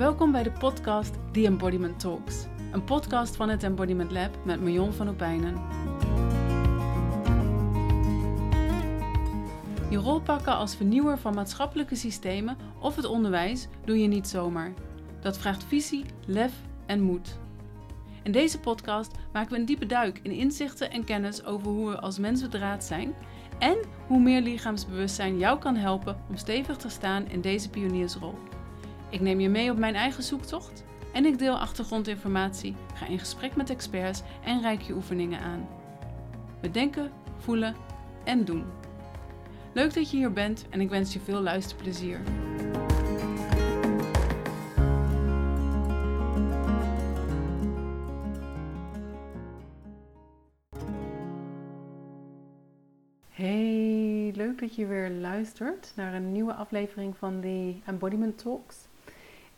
Welkom bij de podcast The Embodiment Talks. Een podcast van het Embodiment Lab met Marion van Opijnen. Je rol pakken als vernieuwer van maatschappelijke systemen of het onderwijs doe je niet zomaar. Dat vraagt visie, lef en moed. In deze podcast maken we een diepe duik in inzichten en kennis over hoe we als mens bedraad zijn en hoe meer lichaamsbewustzijn jou kan helpen om stevig te staan in deze pioniersrol. Ik neem je mee op mijn eigen zoektocht en ik deel achtergrondinformatie, ga in gesprek met experts en reik je oefeningen aan. We denken, voelen en doen. Leuk dat je hier bent en ik wens je veel luisterplezier. Hey, leuk dat je weer luistert naar een nieuwe aflevering van de Embodiment Talks.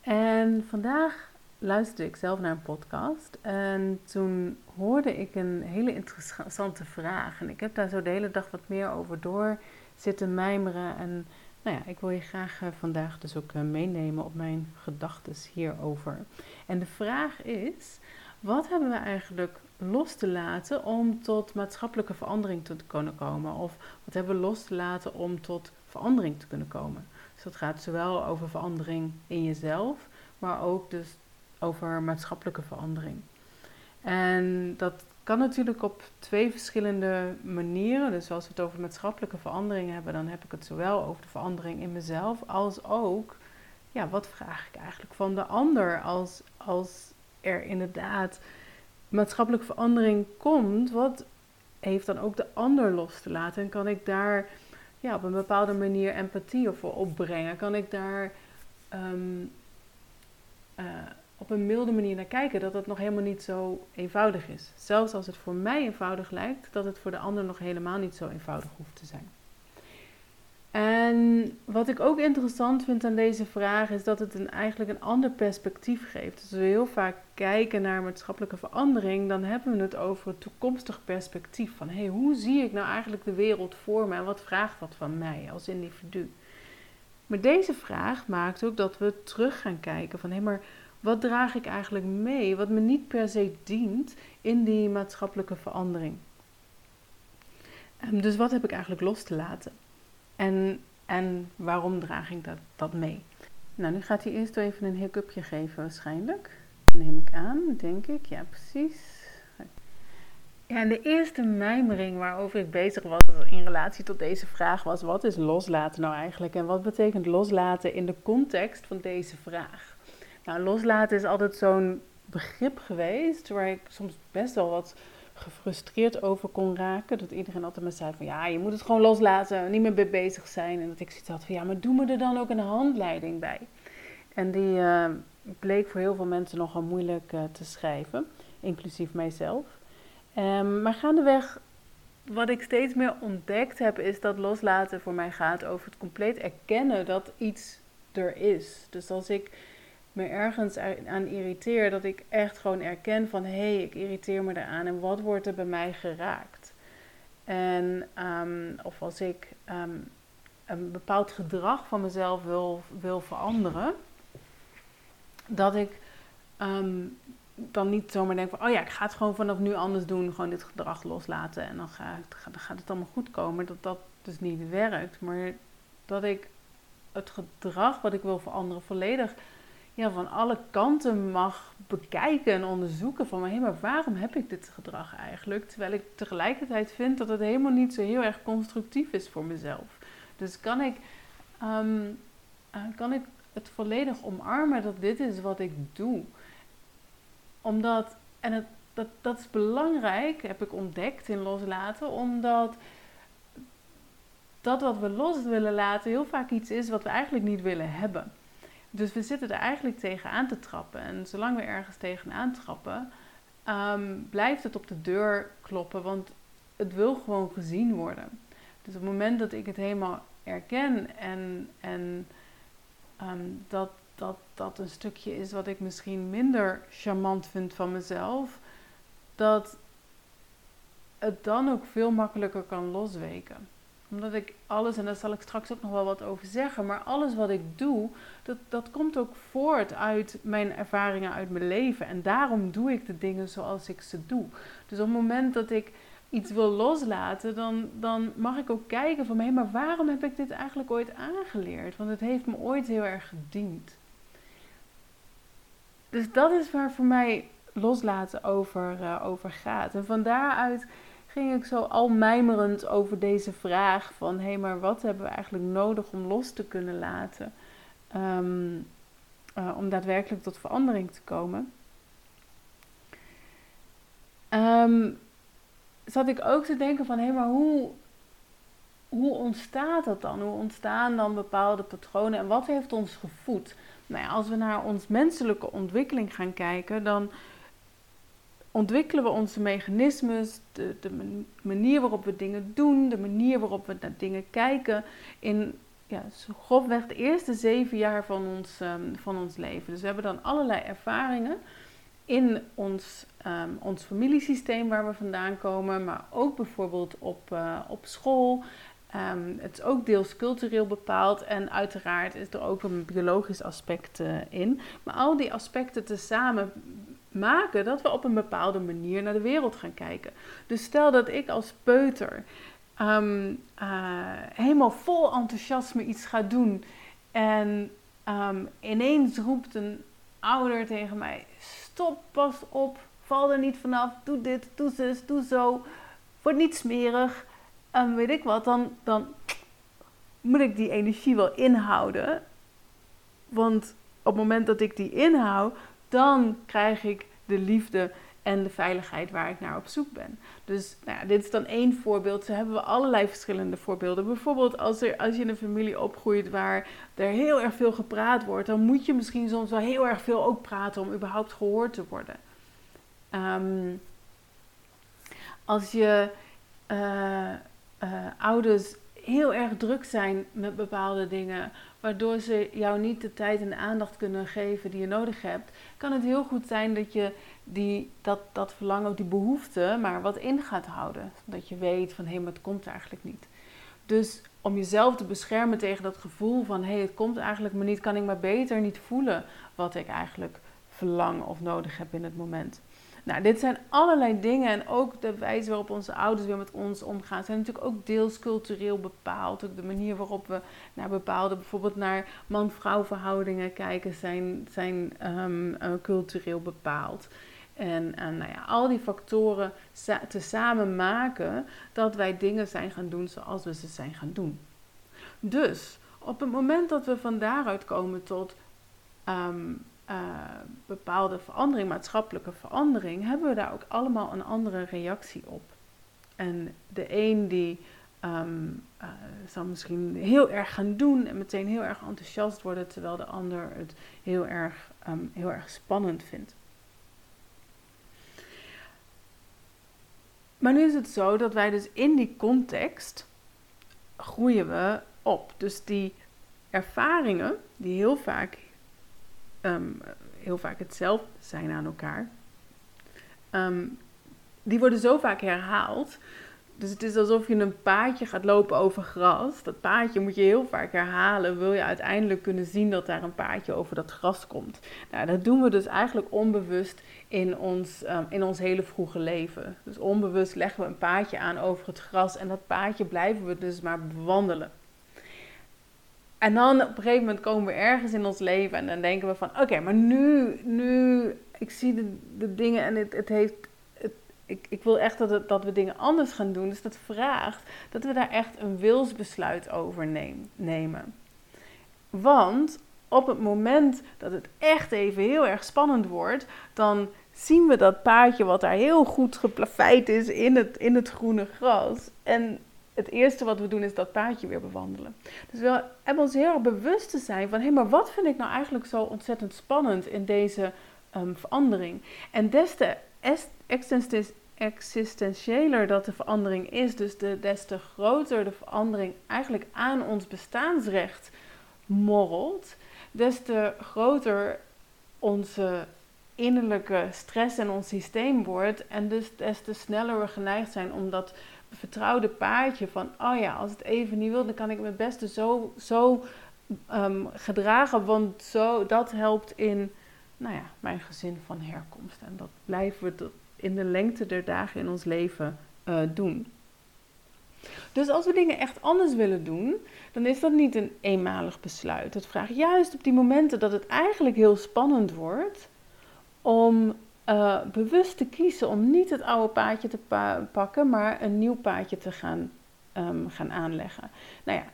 En vandaag luisterde ik zelf naar een podcast en toen hoorde ik een hele interessante vraag. En ik heb daar zo de hele dag wat meer over door zitten mijmeren. En nou ja, ik wil je graag eh, vandaag dus ook eh, meenemen op mijn gedachten hierover. En de vraag is, wat hebben we eigenlijk los te laten om tot maatschappelijke verandering te kunnen komen? Of wat hebben we los te laten om tot verandering te kunnen komen? Dus dat gaat zowel over verandering in jezelf, maar ook dus over maatschappelijke verandering. En dat kan natuurlijk op twee verschillende manieren. Dus als we het over maatschappelijke verandering hebben, dan heb ik het zowel over de verandering in mezelf, als ook, ja, wat vraag ik eigenlijk van de ander als, als er inderdaad maatschappelijke verandering komt, wat heeft dan ook de ander los te laten? En kan ik daar ja, op een bepaalde manier empathie voor opbrengen? Kan ik daar ehm, uh, op een milde manier naar kijken, dat het nog helemaal niet zo eenvoudig is. Zelfs als het voor mij eenvoudig lijkt, dat het voor de ander nog helemaal niet zo eenvoudig hoeft te zijn. En wat ik ook interessant vind aan deze vraag is dat het een, eigenlijk een ander perspectief geeft. Dus we heel vaak kijken naar maatschappelijke verandering, dan hebben we het over het toekomstig perspectief. Van hey, hoe zie ik nou eigenlijk de wereld voor me en wat vraagt dat van mij als individu? Maar deze vraag maakt ook dat we terug gaan kijken van hé, maar wat draag ik eigenlijk mee, wat me niet per se dient in die maatschappelijke verandering. Um, dus wat heb ik eigenlijk los te laten? En, en waarom draag ik dat, dat mee? Nou, nu gaat hij eerst even een hiccupje geven waarschijnlijk. Neem ik aan, denk ik. Ja, precies. Ja, en de eerste mijmering waarover ik bezig was in relatie tot deze vraag was: wat is loslaten nou eigenlijk? En wat betekent loslaten in de context van deze vraag? Nou, loslaten is altijd zo'n begrip geweest waar ik soms best wel wat gefrustreerd over kon raken. Dat iedereen altijd maar zei van ja, je moet het gewoon loslaten, niet meer mee bezig zijn. En dat ik zoiets had van ja, maar doe me er dan ook een handleiding bij. En die uh, bleek voor heel veel mensen nogal moeilijk uh, te schrijven, inclusief mijzelf. Um, maar gaandeweg, wat ik steeds meer ontdekt heb, is dat loslaten voor mij gaat over het compleet erkennen dat iets er is. Dus als ik me ergens aan irriteer, dat ik echt gewoon erken van hé, hey, ik irriteer me eraan en wat wordt er bij mij geraakt. En um, of als ik um, een bepaald gedrag van mezelf wil, wil veranderen, dat ik um, dan niet zomaar denk van, oh ja, ik ga het gewoon vanaf nu anders doen, gewoon dit gedrag loslaten en dan, ga, dan gaat het allemaal goed komen. Dat dat dus niet werkt, maar dat ik het gedrag wat ik wil veranderen volledig ja, van alle kanten mag bekijken en onderzoeken van, maar waarom heb ik dit gedrag eigenlijk? Terwijl ik tegelijkertijd vind dat het helemaal niet zo heel erg constructief is voor mezelf. Dus kan ik, um, kan ik het volledig omarmen dat dit is wat ik doe omdat, en het, dat, dat is belangrijk, heb ik ontdekt in loslaten, omdat dat wat we los willen laten heel vaak iets is wat we eigenlijk niet willen hebben. Dus we zitten er eigenlijk tegenaan te trappen. En zolang we ergens tegenaan trappen, ehm, blijft het op de deur kloppen, want het wil gewoon gezien worden. Dus op het moment dat ik het helemaal erken en, en ehm, dat dat dat een stukje is wat ik misschien minder charmant vind van mezelf, dat het dan ook veel makkelijker kan losweken. Omdat ik alles, en daar zal ik straks ook nog wel wat over zeggen, maar alles wat ik doe, dat, dat komt ook voort uit mijn ervaringen uit mijn leven. En daarom doe ik de dingen zoals ik ze doe. Dus op het moment dat ik iets wil loslaten, dan, dan mag ik ook kijken van, hé, maar waarom heb ik dit eigenlijk ooit aangeleerd? Want het heeft me ooit heel erg gediend. Dus dat is waar voor mij loslaten over, uh, over gaat. En van daaruit ging ik zo al mijmerend over deze vraag van... hé, hey, maar wat hebben we eigenlijk nodig om los te kunnen laten? Um, uh, om daadwerkelijk tot verandering te komen. Um, zat ik ook te denken van... hé, hey, maar hoe, hoe ontstaat dat dan? Hoe ontstaan dan bepaalde patronen en wat heeft ons gevoed? Nou ja, als we naar ons menselijke ontwikkeling gaan kijken, dan ontwikkelen we onze mechanismes, de, de manier waarop we dingen doen, de manier waarop we naar dingen kijken in ja, zo grofweg de eerste zeven jaar van ons, um, van ons leven. Dus we hebben dan allerlei ervaringen in ons, um, ons familiesysteem waar we vandaan komen, maar ook bijvoorbeeld op, uh, op school. Um, het is ook deels cultureel bepaald en uiteraard is er ook een biologisch aspect uh, in. Maar al die aspecten tezamen maken dat we op een bepaalde manier naar de wereld gaan kijken. Dus stel dat ik als peuter um, uh, helemaal vol enthousiasme iets ga doen en um, ineens roept een ouder tegen mij: Stop, pas op, val er niet vanaf, doe dit, doe zus, doe zo, word niet smerig um, weet ik wat, dan, dan moet ik die energie wel inhouden. Want op het moment dat ik die inhoud, dan krijg ik de liefde en de veiligheid waar ik naar op zoek ben. Dus nou dit is dan één voorbeeld. Zo hebben we allerlei verschillende voorbeelden. Bijvoorbeeld als, er, als je in een familie opgroeit waar er heel erg veel gepraat wordt, dan moet je misschien soms wel heel erg veel ook praten om überhaupt gehoord te worden. Um, als je uh, uh, ouders heel erg druk zijn met bepaalde dingen, waardoor ze jou niet de tijd en aandacht kunnen geven die je nodig hebt, kan het heel goed zijn dat je die, dat, dat verlangen, ook die behoefte, maar wat in gaat houden. Dat je weet van hé, maar het komt eigenlijk niet. Dus om jezelf te beschermen tegen dat gevoel van hé, het komt eigenlijk me niet, kan ik maar beter niet voelen wat ik eigenlijk verlang of nodig heb in het moment. Nou, dit zijn allerlei dingen en ook de wijze waarop onze ouders weer met ons omgaan, zijn natuurlijk ook deels cultureel bepaald. Ook de manier waarop we naar bepaalde, bijvoorbeeld naar man-vrouw verhoudingen kijken, zijn, zijn um, uh, cultureel bepaald. En, en nou ja, al die factoren tezamen maken dat wij dingen zijn gaan doen zoals we ze zijn gaan doen. Dus op het moment dat we van daaruit komen tot um, uh, bepaalde verandering, maatschappelijke verandering, hebben we daar ook allemaal een andere reactie op. En de een die um, uh, zal misschien heel erg gaan doen en meteen heel erg enthousiast worden, terwijl de ander het heel erg, um, heel erg spannend vindt. Maar nu is het zo dat wij dus in die context groeien we op. Dus die ervaringen die heel vaak um, heel vaak hetzelfde zijn aan elkaar. Um, die worden zo vaak herhaald. Dus het is alsof je een paadje gaat lopen over gras. Dat paadje moet je heel vaak herhalen. Wil je uiteindelijk kunnen zien dat daar een paadje over dat gras komt. Nou, dat doen we dus eigenlijk onbewust in ons, um, in ons hele vroege leven. Dus onbewust leggen we een paadje aan over het gras. En dat paadje blijven we dus maar bewandelen. En dan op een gegeven moment komen we ergens in ons leven en dan denken we van oké, maar nu, nu, ik zie de, dingen en het, het heeft, ik, ik wil echt dat, dat we dingen anders gaan doen. Dus dat vraagt dat we daar echt een wilsbesluit over nemen. Want op het moment dat het echt even heel erg spannend wordt, dan zien we dat paardje wat daar heel goed geplaveid is in het, in het groene gras. En het eerste wat we doen is dat paadje weer bewandelen. Dus we hebben ons heel erg bewust te zijn van, hé, maar wat vind ik nou eigenlijk zo ontzettend spannend in deze um, verandering? En des te existentiëler dat de verandering is, dus de, des te groter de verandering eigenlijk aan ons bestaansrecht morrelt, des te groter onze innerlijke stress in ons systeem wordt en dus des te sneller we geneigd zijn om dat vertrouwde paadje van, oh ja, als het even niet wil, dan kan ik mijn beste zo, zo um, gedragen, want zo, dat helpt in, nou ja, mijn gezin van herkomst. En dat blijven we in de lengte der dagen in ons leven uh, doen. Dus als we dingen echt anders willen doen, dan is dat niet een eenmalig besluit. Het vraagt juist op die momenten dat het eigenlijk heel spannend wordt om uh, bewust te kiezen om niet het oude paadje te pakken, maar een nieuw paadje te gaan, um, gaan aanleggen. Nou ja,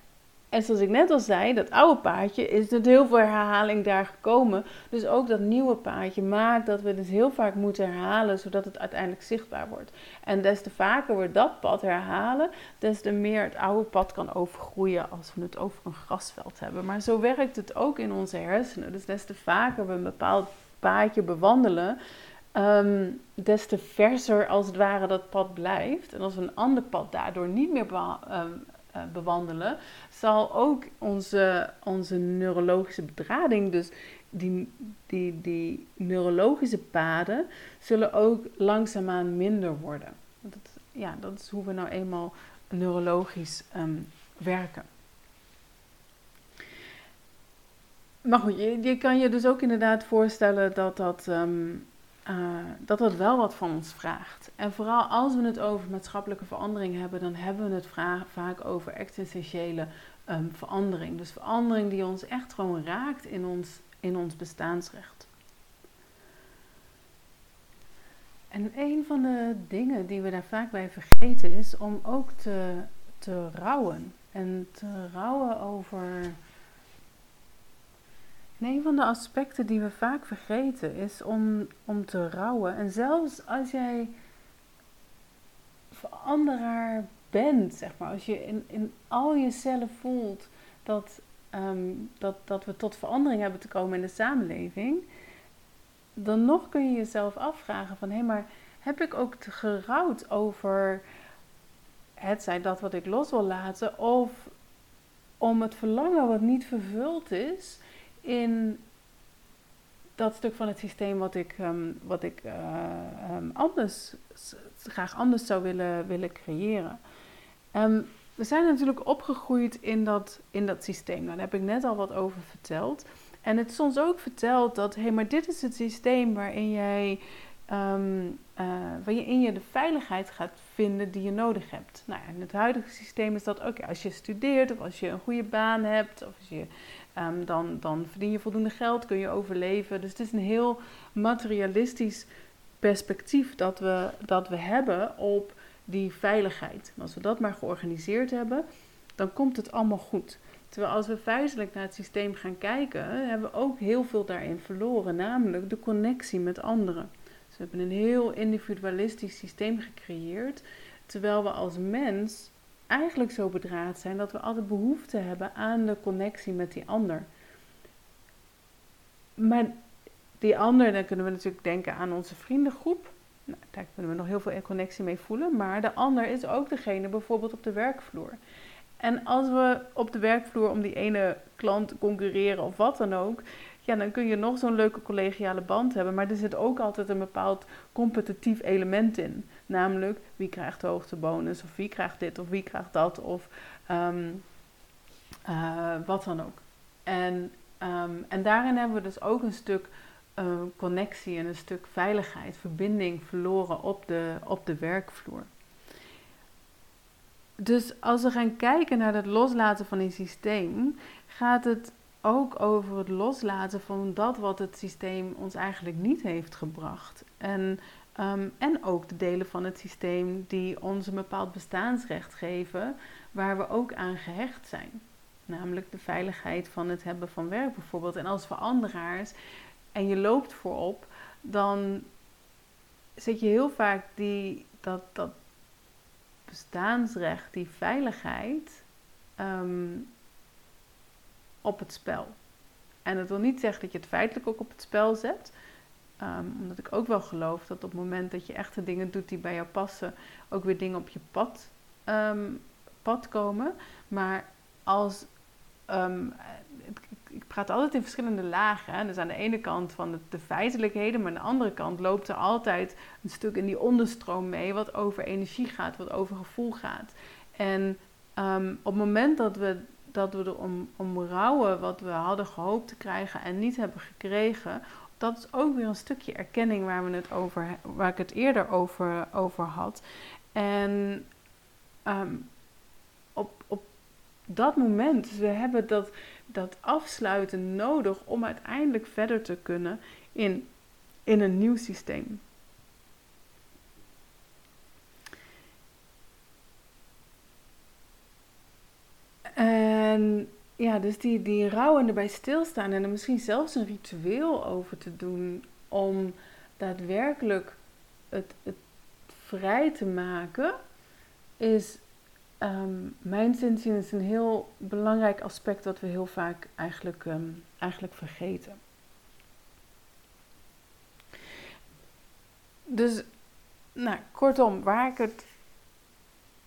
en zoals ik net al zei, dat oude paadje is er heel veel herhaling daar gekomen. Dus ook dat nieuwe paadje maakt dat we dus heel vaak moeten herhalen, zodat het uiteindelijk zichtbaar wordt. En des te vaker we dat pad herhalen, des te meer het oude pad kan overgroeien als we het over een grasveld hebben. Maar zo werkt het ook in onze hersenen. Dus des te vaker we een bepaald paadje bewandelen, um, des te verser als het ware dat pad blijft. En als we een ander pad daardoor niet meer um, uh, bewandelen, zal ook onze, onze neurologische bedrading, dus die, die, die neurologische paden, zullen ook langzaamaan minder worden. Dat, ja, dat is hoe we nou eenmaal neurologisch um, werken. Maar goed, je, je, kan je dus ook inderdaad voorstellen dat dat uh, dat dat wel wat van ons vraagt. En vooral als we het over maatschappelijke verandering hebben, dan hebben we het vaak over existentiële um, verandering. Dus verandering die ons echt gewoon raakt in ons, in ons bestaansrecht. En een van de dingen die we daar vaak bij vergeten is om ook te, te rouwen. En te rouwen over een van de aspecten die we vaak vergeten is om, om te rouwen. En zelfs als jij veranderaar bent, zeg maar, als je in, in al je cellen voelt dat, ehm, dat, dat we tot verandering hebben te komen in de samenleving, dan nog kun je jezelf afvragen van hé, maar heb ik ook gerouwd over het zijn dat wat ik los wil laten of om het verlangen wat niet vervuld is in dat stuk van het systeem wat ik, um, wat ik uh, um, anders, graag anders zou willen, willen creëren. Um, we zijn natuurlijk opgegroeid in dat, in dat systeem. Nou, daar heb ik net al wat over verteld. En het is ons ook verteld dat, hé, hey, maar dit is het systeem waarin jij, um, uh, waarin je de veiligheid gaat vinden die je nodig hebt. Nou, in het huidige systeem is dat, oké, als je studeert of als je een goede baan hebt of als je Ehm, dan, dan verdien je voldoende geld, kun je overleven. Dus het is een heel materialistisch perspectief dat we, dat we hebben op die veiligheid. als we dat maar georganiseerd hebben, dan komt het allemaal goed. Terwijl als we feitelijk naar het systeem gaan kijken, hebben we ook heel veel daarin verloren, namelijk de connectie met anderen. Dus we hebben een heel individualistisch systeem gecreëerd, terwijl we als mens eigenlijk zo bedraad zijn dat we altijd behoefte hebben aan de connectie met die ander. Maar die ander, dan kunnen we natuurlijk denken aan onze vriendengroep. Nou, daar kunnen we nog heel veel connectie mee voelen. Maar de ander is ook degene bijvoorbeeld op de werkvloer. En als we op de werkvloer om die ene klant concurreren of wat dan ook, ja, dan kun je nog zo'n leuke collegiale band hebben. Maar er zit ook altijd een bepaald competitief element in. Namelijk wie krijgt de hoogste bonus, of wie krijgt dit, of wie krijgt dat, of um, uh, wat dan ook. En, um, en daarin hebben we dus ook een stuk uh, connectie en een stuk veiligheid, verbinding verloren op de, op de werkvloer. Dus als we gaan kijken naar het loslaten van een systeem, gaat het ook over het loslaten van dat wat het systeem ons eigenlijk niet heeft gebracht. En Um, en ook de delen van het systeem die ons een bepaald bestaansrecht geven, waar we ook aan gehecht zijn. Namelijk de veiligheid van het hebben van werk bijvoorbeeld. En als veranderaars en je loopt voorop, dan zet je heel vaak die, dat, dat bestaansrecht, die veiligheid, um, op het spel. En dat wil niet zeggen dat je het feitelijk ook op het spel zet. Ehm, omdat ik ook wel geloof dat op het moment dat je echte dingen doet die bij jou passen, ook weer dingen op je pad, um, pad komen. Maar als. Um, ik, praat altijd in verschillende lagen. Dus aan de ene kant van de, de, feitelijkheden, maar aan de andere kant loopt er altijd een stuk in die onderstroom mee, wat over energie gaat, wat over gevoel gaat. En op het moment dat we, dat we er om, om rouwen wat we hadden gehoopt te krijgen en niet hebben gekregen, dat is ook weer een stukje erkenning waar, we het over, waar ik het eerder over, over had. En um, op, op dat moment, we hebben dat, dat afsluiten nodig om uiteindelijk verder te kunnen in, in een nieuw systeem. En dus die, die rouw en erbij stilstaan en er misschien zelfs een ritueel over te doen om daadwerkelijk het, het vrij te maken, is um, mijn zin is een heel belangrijk aspect dat we heel vaak eigenlijk, ehm, eigenlijk vergeten. Dus, nou, kortom, waar ik het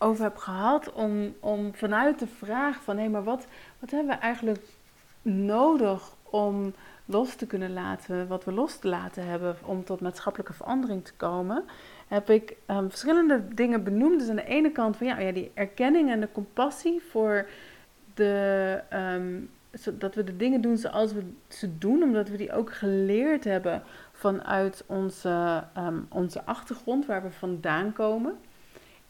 over heb gehad, om, om vanuit de vraag van hé, maar wat, wat hebben we eigenlijk nodig om los te kunnen laten, wat we los te laten hebben om tot maatschappelijke verandering te komen, heb ik um, verschillende dingen benoemd. Dus aan de ene kant van ja, ja die erkenning en de compassie voor de, um, dat we de dingen doen zoals we ze doen, omdat we die ook geleerd hebben vanuit onze, um, onze achtergrond, waar we vandaan komen.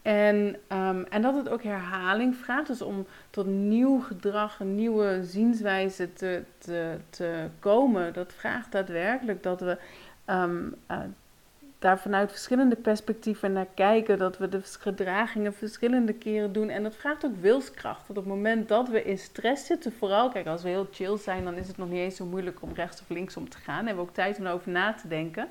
En, um, en dat het ook herhaling vraagt, dus om tot nieuw gedrag, een nieuwe zienswijze te, te, te komen. Dat vraagt daadwerkelijk dat we um, uh, daar vanuit verschillende perspectieven naar kijken, dat we de gedragingen verschillende keren doen. En dat vraagt ook wilskracht. Dat op het moment dat we in stress zitten, vooral, kijk, als we heel chill zijn, dan is het nog niet eens zo moeilijk om rechts of links om te gaan. Dan hebben we ook tijd om erover na te denken.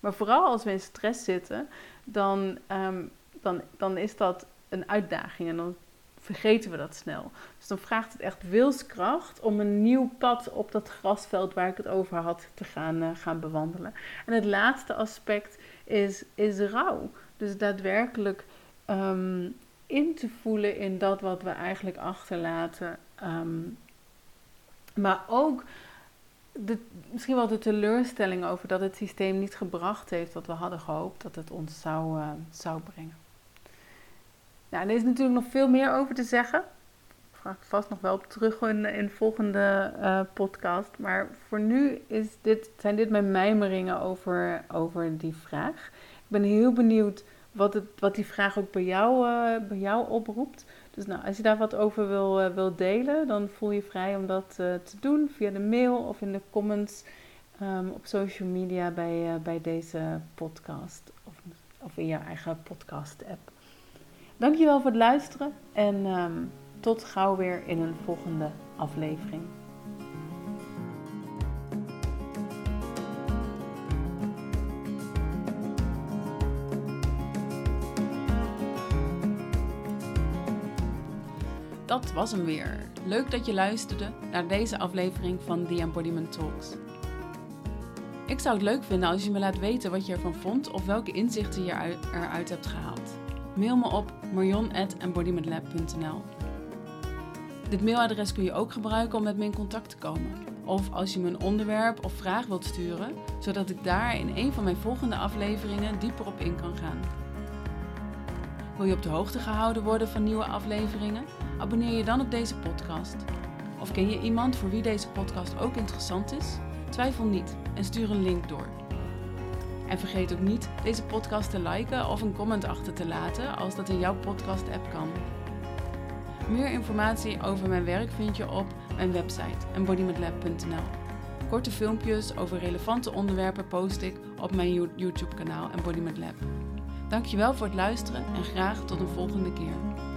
Maar vooral als we in stress zitten, dan um, dan, dan is dat een uitdaging en dan vergeten we dat snel. Dus dan vraagt het echt wilskracht om een nieuw pad op dat grasveld waar ik het over had te gaan, uh, gaan bewandelen. En het laatste aspect is, is rouw. Dus daadwerkelijk um, in te voelen in dat wat we eigenlijk achterlaten. Um, maar ook de, misschien wel de teleurstelling over dat het systeem niet gebracht heeft wat we hadden gehoopt dat het ons zou, uh, zou brengen. Nou, er is natuurlijk nog veel meer over te zeggen. Daar vraag ik vast nog wel op terug in, in de volgende uh, podcast. Maar voor nu is dit, zijn dit mijn mijmeringen over, over die vraag. Ik ben heel benieuwd wat, het, wat die vraag ook bij jou, uh, bij jou oproept. Dus nou, als je daar wat over wil, uh, wil delen, dan voel je vrij om dat te doen via de mail of in de comments um, op social media bij, bij deze podcast of, of in jouw eigen podcast-app. Dankjewel voor het luisteren en um, tot gauw weer in een volgende aflevering. Dat was hem weer. Leuk dat je luisterde naar deze aflevering van The Embodiment Talks. Ik zou het leuk vinden als je me laat weten wat je ervan vond of welke inzichten je eruit hebt gehaald. Mail me op marion.embodimentlab.nl Dit mailadres kun je ook gebruiken om met me in contact te komen. Of als je me een onderwerp of vraag wilt sturen, zodat ik daar in een van mijn volgende afleveringen dieper op in kan gaan. Wil je op de hoogte gehouden worden van nieuwe afleveringen? Abonneer je dan op deze podcast. Of ken je iemand voor wie deze podcast ook interessant is? Twijfel niet en stuur een link door. En vergeet ook niet deze podcast te liken of een comment achter te laten als dat in jouw podcast-app kan. Meer informatie over mijn werk vind je op mijn website embodimentlab.nl. Korte filmpjes over relevante onderwerpen post ik op mijn YouTube-kanaal Embodiment Lab. Dankjewel voor het luisteren en graag tot een volgende keer.